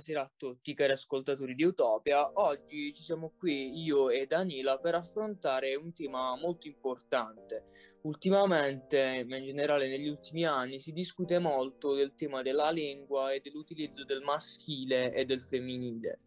buonasera a tutti cari ascoltatori di Utopia. Oggi ci siamo qui io e Danila per affrontare un tema molto importante. Ultimamente, ma in generale negli ultimi anni, si discute molto del tema della lingua e dell'utilizzo del maschile e del femminile.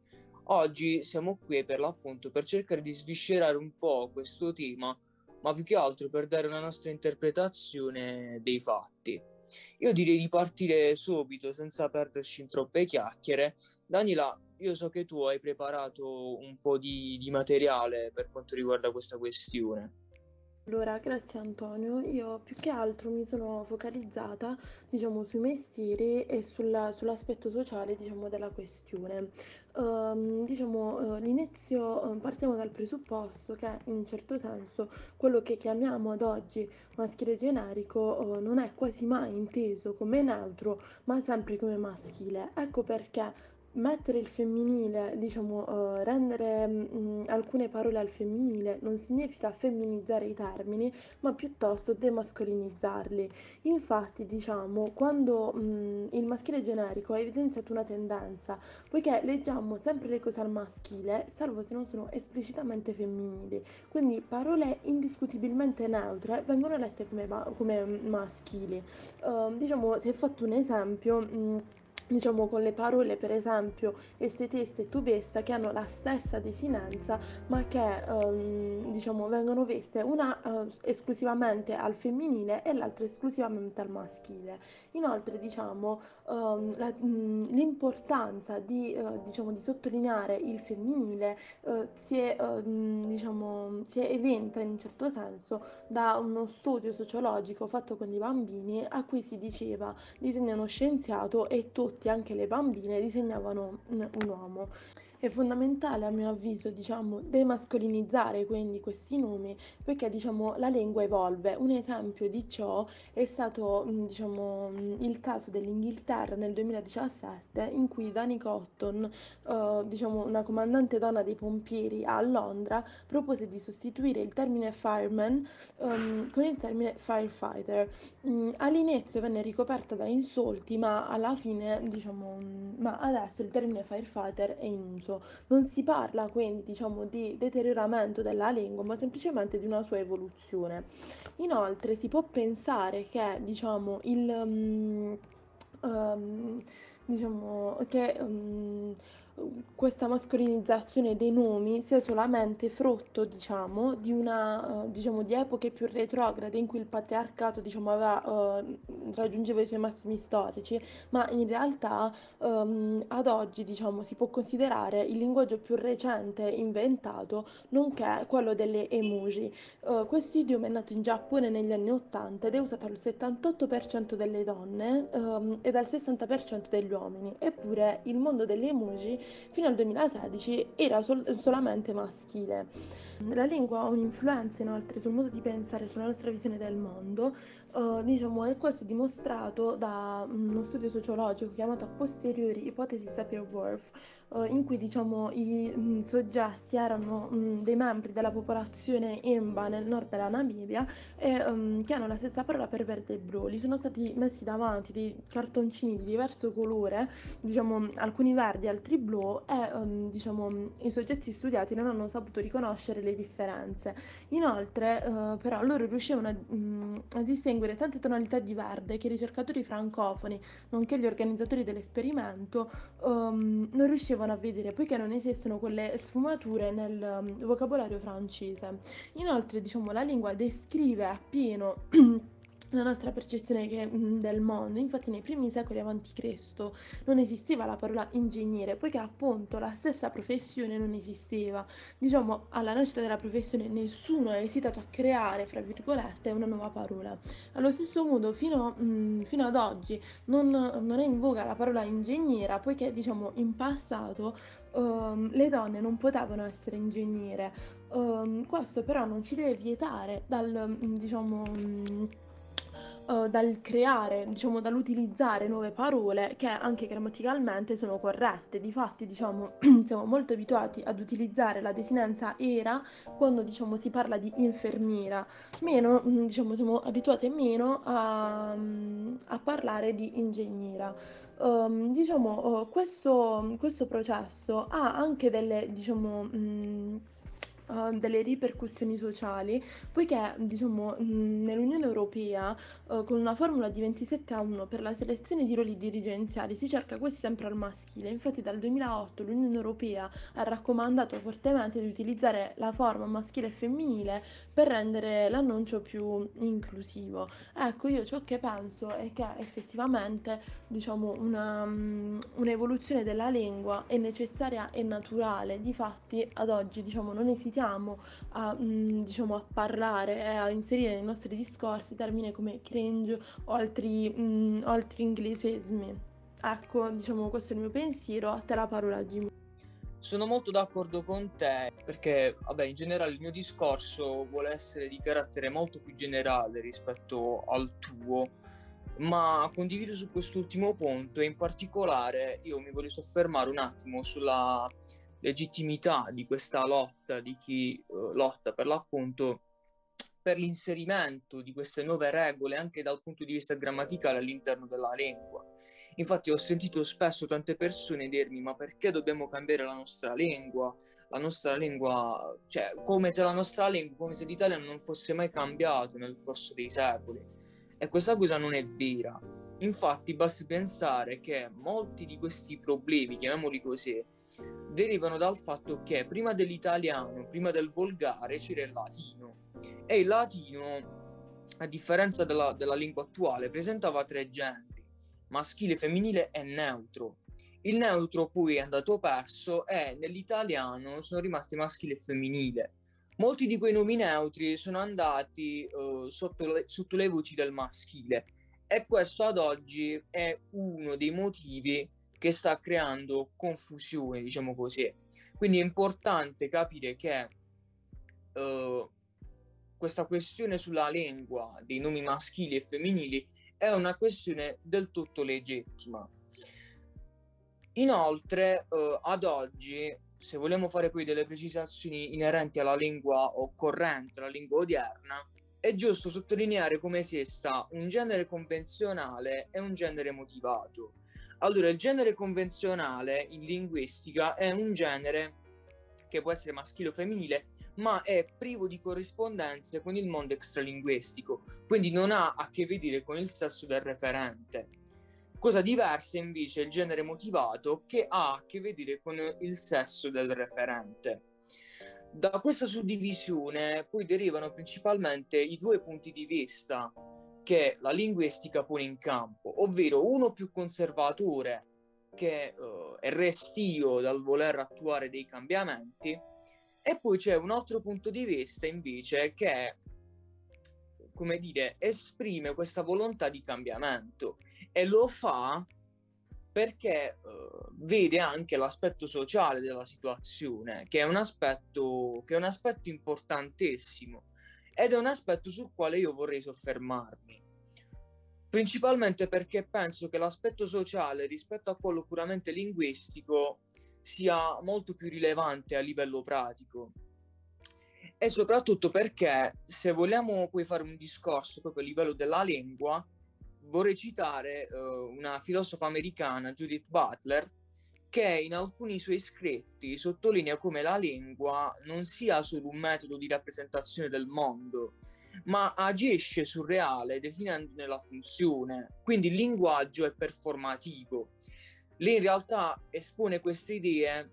Oggi siamo qui per l'appunto per cercare di sviscerare un po' questo tema, ma più che altro per dare una nostra interpretazione dei fatti. Io direi di partire subito senza perderci in troppe chiacchiere. Danila, io so che tu hai preparato un po' di, di materiale per quanto riguarda questa questione. Allora, grazie Antonio. Io più che altro mi sono focalizzata, diciamo, sui mestieri e sulla- sull'aspetto sociale, diciamo, della questione. Ehm, diciamo, eh, l'inizio, eh, partiamo dal presupposto che in un certo senso quello che chiamiamo ad oggi maschile generico, eh, non è quasi mai inteso come neutro, ma sempre come maschile. Ecco perché mettere il femminile, diciamo, uh, rendere mh, mm, alcune parole al femminile non significa femminilizzare i termini, ma piuttosto demascolinizzarli. Infatti, diciamo, quando mh, mm, il maschile generico ha evidenziato una tendenza, poiché leggiamo sempre le cose al maschile, salvo se non sono esplicitamente femminili, quindi parole indiscutibilmente neutre vengono lette come, come maschili. Uh, diciamo, si è fatto un esempio. Mh, mm, diciamo con le parole per esempio estetista e tubesta che hanno la stessa desinenza ma che um, diciamo vengono veste una uh, esclusivamente al femminile e l'altra esclusivamente al maschile. Inoltre diciamo um, la, mh, l'importanza di, uh, diciamo, di sottolineare il femminile uh, si, è, diciamo, si è eventa in un certo senso da uno studio sociologico fatto con i bambini a cui si diceva disegna uno scienziato e tutti tutti, anche le bambine, disegnavano un uomo. È fondamentale a mio avviso, diciamo, demascolinizzare quindi questi nomi perché diciamo la lingua evolve. Un esempio di ciò è stato mm, diciamo, mm, il caso dell'Inghilterra nel 2017 in cui Dani Cotton, uh, diciamo una comandante donna dei pompieri a Londra, propose di sostituire il termine fireman um, con il termine firefighter. Um, all'inizio venne ricoperta da insulti, ma alla fine, diciamo, ma adesso il termine firefighter è in uso uso. Non si parla quindi diciamo di deterioramento della lingua, ma semplicemente di una sua evoluzione. Inoltre si può pensare che diciamo il um, um, diciamo che um, questa mascolinizzazione dei nomi sia solamente frutto, diciamo, di una, uh, diciamo, di epoche più retrograde in cui il patriarcato, diciamo, aveva, uh, raggiungeva i suoi massimi storici, ma in realtà um, ad oggi, diciamo, si può considerare il linguaggio più recente inventato, nonché quello delle emoji. Uh, questo idioma è nato in Giappone negli anni 80 ed è usato al 78% delle donne um, e dal 60% degli uomini, eppure il mondo delle emoji fino al 2016 era sol- solamente maschile. La lingua ha un'influenza inoltre sul modo di pensare, sulla nostra visione del mondo, uh, diciamo, e questo è dimostrato da uno studio sociologico chiamato a posteriori ipotesi Sapir-Whorf, uh, in cui diciamo, i mh, mm, soggetti erano mh, mm, dei membri della popolazione Emba nel nord della Namibia e um, che hanno la stessa parola per verde e blu. Gli sono stati messi davanti dei cartoncini di diverso colore, diciamo, alcuni verdi, altri blu, e um, i soggetti studiati non hanno saputo riconoscere le differenze. Inoltre, uh, però, loro riuscivano a, um, a distinguere tante tonalità di verde che i ricercatori francofoni, nonché gli organizzatori dell'esperimento, um, non riuscivano a vedere poiché non esistono quelle sfumature nel um, vocabolario francese. Inoltre, diciamo, la lingua descrive appieno la nostra percezione che, mm, del mondo. Infatti nei primi secoli a.C. non esisteva la parola ingegnere, poiché appunto la stessa professione non esisteva. Diciamo, alla nascita della professione nessuno ha esitato a creare, fra virgolette, una nuova parola. Allo stesso modo, fino, mh, mm, fino ad oggi non, non, è in voga la parola ingegnera, poiché diciamo in passato um, le donne non potevano essere ingegnere. Um, questo però non ci deve vietare dal, mm, diciamo uh, dal creare, diciamo, dall'utilizzare nuove parole che anche grammaticalmente sono corrette. Difatti, diciamo, siamo molto abituati ad utilizzare la desinenza era quando, diciamo, si parla di infermiera, meno, mm, diciamo, siamo abituati meno a, mm, a parlare di ingegnera. Um, diciamo, uh, questo, questo processo ha anche delle, diciamo, mh, mm, uh, delle ripercussioni sociali, poiché diciamo, nell'Unione Europea uh, con una formula di 27 a 1 per la selezione di ruoli dirigenziali si cerca quasi sempre al maschile. Infatti dal 2008 l'Unione Europea ha raccomandato fortemente di utilizzare la forma maschile e femminile per rendere l'annuncio più inclusivo. Ecco, io ciò che penso è che effettivamente diciamo, una, un'evoluzione della lingua è necessaria e naturale. Difatti ad oggi diciamo, non esiste invitiamo a, mh, mm, diciamo, a parlare e a inserire nei nostri discorsi termini come cringe o altri, mh, mm, altri inglesismi. Ecco, diciamo, questo è il mio pensiero. A te la parola, Jimmy. Sono molto d'accordo con te perché, vabbè, in generale il mio discorso vuole essere di carattere molto più generale rispetto al tuo, ma condivido su quest'ultimo punto e in particolare io mi voglio soffermare un attimo sulla legittimità di questa lotta, di chi uh, lotta per l'appunto per l'inserimento di queste nuove regole anche dal punto di vista grammaticale all'interno della lingua. Infatti ho sentito spesso tante persone dirmi ma perché dobbiamo cambiare la nostra lingua? La nostra lingua, cioè come se la nostra lingua, come se l'italiano non fosse mai cambiato nel corso dei secoli. E questa cosa non è vera. Infatti basti pensare che molti di questi problemi, chiamiamoli così, derivano dal fatto che prima dell'italiano, prima del volgare, c'era il latino. E il latino, a differenza della, della lingua attuale, presentava tre generi, maschile, femminile e neutro. Il neutro poi è andato perso e nell'italiano sono rimasti maschile e femminile. Molti di quei nomi neutri sono andati uh, sotto, le, sotto le voci del maschile e questo ad oggi è uno dei motivi che sta creando confusione, diciamo così. Quindi è importante capire che uh, questa questione sulla lingua dei nomi maschili e femminili è una questione del tutto legittima. Inoltre, uh, ad oggi, se vogliamo fare poi delle precisazioni inerenti alla lingua occorrente, alla lingua odierna, è giusto sottolineare come esista un genere convenzionale e un genere motivato. Allora, il genere convenzionale in linguistica è un genere che può essere maschile o femminile, ma è privo di corrispondenze con il mondo extralinguistico, quindi non ha a che vedere con il sesso del referente. Cosa diversa invece è il genere motivato che ha a che vedere con il sesso del referente. Da questa suddivisione poi derivano principalmente i due punti di vista che la linguistica pone in campo, ovvero uno più conservatore che uh, è restio dal voler attuare dei cambiamenti e poi c'è un altro punto di vista invece che come dire esprime questa volontà di cambiamento e lo fa perché uh, vede anche l'aspetto sociale della situazione che è un aspetto che è un aspetto importantissimo ed è un aspetto sul quale io vorrei soffermarmi. Principalmente perché penso che l'aspetto sociale rispetto a quello puramente linguistico sia molto più rilevante a livello pratico. E soprattutto perché se vogliamo poi fare un discorso proprio a livello della lingua, vorrei citare uh, una filosofa americana, Judith Butler, che in alcuni suoi scritti sottolinea come la lingua non sia solo un metodo di rappresentazione del mondo, ma agisce sul reale definendone la funzione. Quindi il linguaggio è performativo. Lei in realtà espone queste idee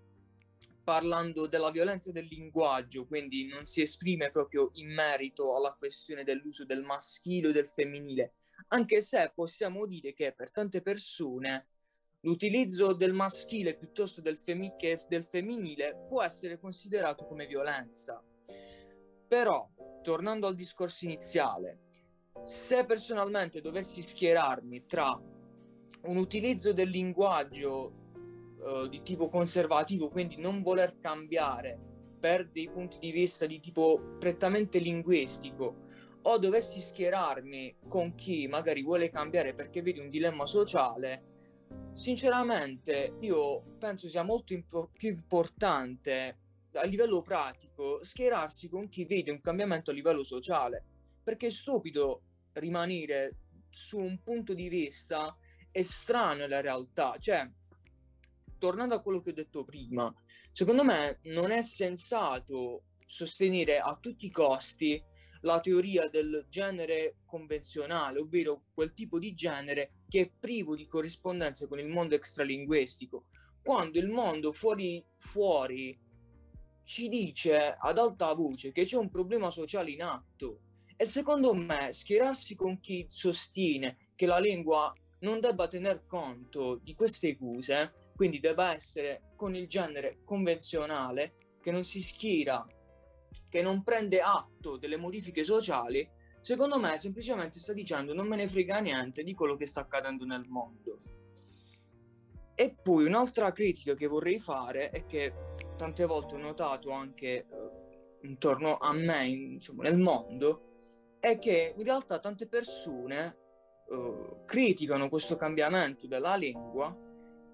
parlando della violenza del linguaggio, quindi non si esprime proprio in merito alla questione dell'uso del maschile o del femminile, anche se possiamo dire che per tante persone l'utilizzo del maschile piuttosto del femi- che del femminile può essere considerato come violenza. Però, tornando al discorso iniziale, se personalmente dovessi schierarmi tra un utilizzo del linguaggio uh, di tipo conservativo, quindi non voler cambiare per dei punti di vista di tipo prettamente linguistico, o dovessi schierarmi con chi magari vuole cambiare perché vedi un dilemma sociale, sinceramente io penso sia molto impo- più importante a livello pratico schierarsi con chi vede un cambiamento a livello sociale, perché è stupido rimanere su un punto di vista estraneo alla realtà, cioè tornando a quello che ho detto prima, secondo me non è sensato sostenere a tutti i costi la teoria del genere convenzionale, ovvero quel tipo di genere che è privo di corrispondenza con il mondo extralinguistico, quando il mondo fuori, fuori ci dice ad alta voce che c'è un problema sociale in atto. E secondo me schierarsi con chi sostiene che la lingua non debba tener conto di queste cose, quindi debba essere con il genere convenzionale, che non si schiera che non prende atto delle modifiche sociali, secondo me semplicemente sta dicendo non me ne frega niente di quello che sta accadendo nel mondo. E poi un'altra critica che vorrei fare è che tante volte ho notato anche uh, intorno a me, in, diciamo, nel mondo, è che in realtà tante persone uh, criticano questo cambiamento della lingua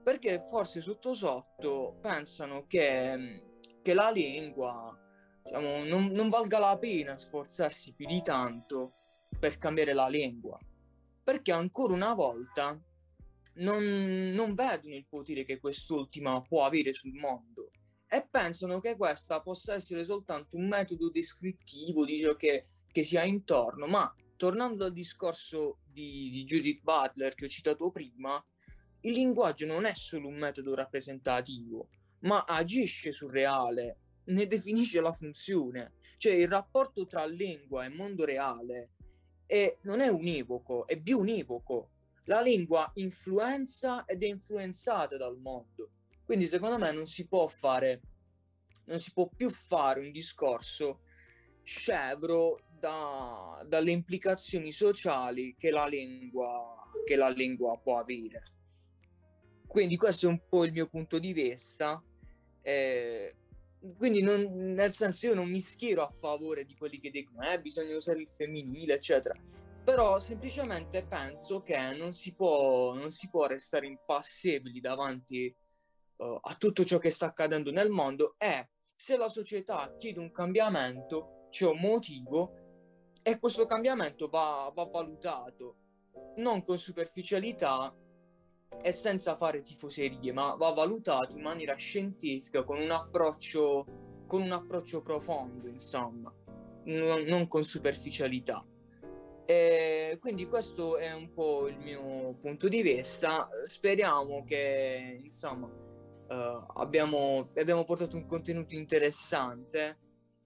perché forse sotto sotto pensano che, che la lingua diciamo, non, non valga la pena sforzarsi più di tanto per cambiare la lingua, perché ancora una volta non, non, vedono il potere che quest'ultima può avere sul mondo. E pensano che questa possa essere soltanto un metodo descrittivo di ciò che, che si ha intorno. Ma tornando al discorso di, di Judith Butler che ho citato prima, il linguaggio non è solo un metodo rappresentativo, ma agisce sul reale ne definisce la funzione, cioè il rapporto tra lingua e mondo reale è, non è univoco, è biunivoco. La lingua influenza ed è influenzata dal mondo. Quindi secondo me non si può fare, non si può più fare un discorso scevro da, dalle implicazioni sociali che la, lingua, che la lingua può avere. Quindi questo è un po' il mio punto di vista. Eh, quindi non, nel senso io non mi schiero a favore di quelli che dicono eh bisogna usare il femminile eccetera. Però semplicemente penso che non si può, non si può restare impassibili davanti uh, a tutto ciò che sta accadendo nel mondo e se la società chiede un cambiamento c'è un motivo e questo cambiamento va, va valutato non con superficialità e senza fare tifoserie, ma va valutato in maniera scientifica con un approccio, con un approccio profondo, insomma, non, non con superficialità. E quindi questo è un po' il mio punto di vista. Speriamo che insomma uh, abbiamo, abbiamo portato un contenuto interessante.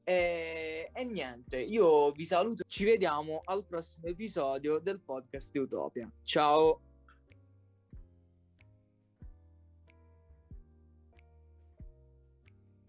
E, e, niente, io vi saluto. Ci vediamo al prossimo episodio del podcast Utopia. Ciao.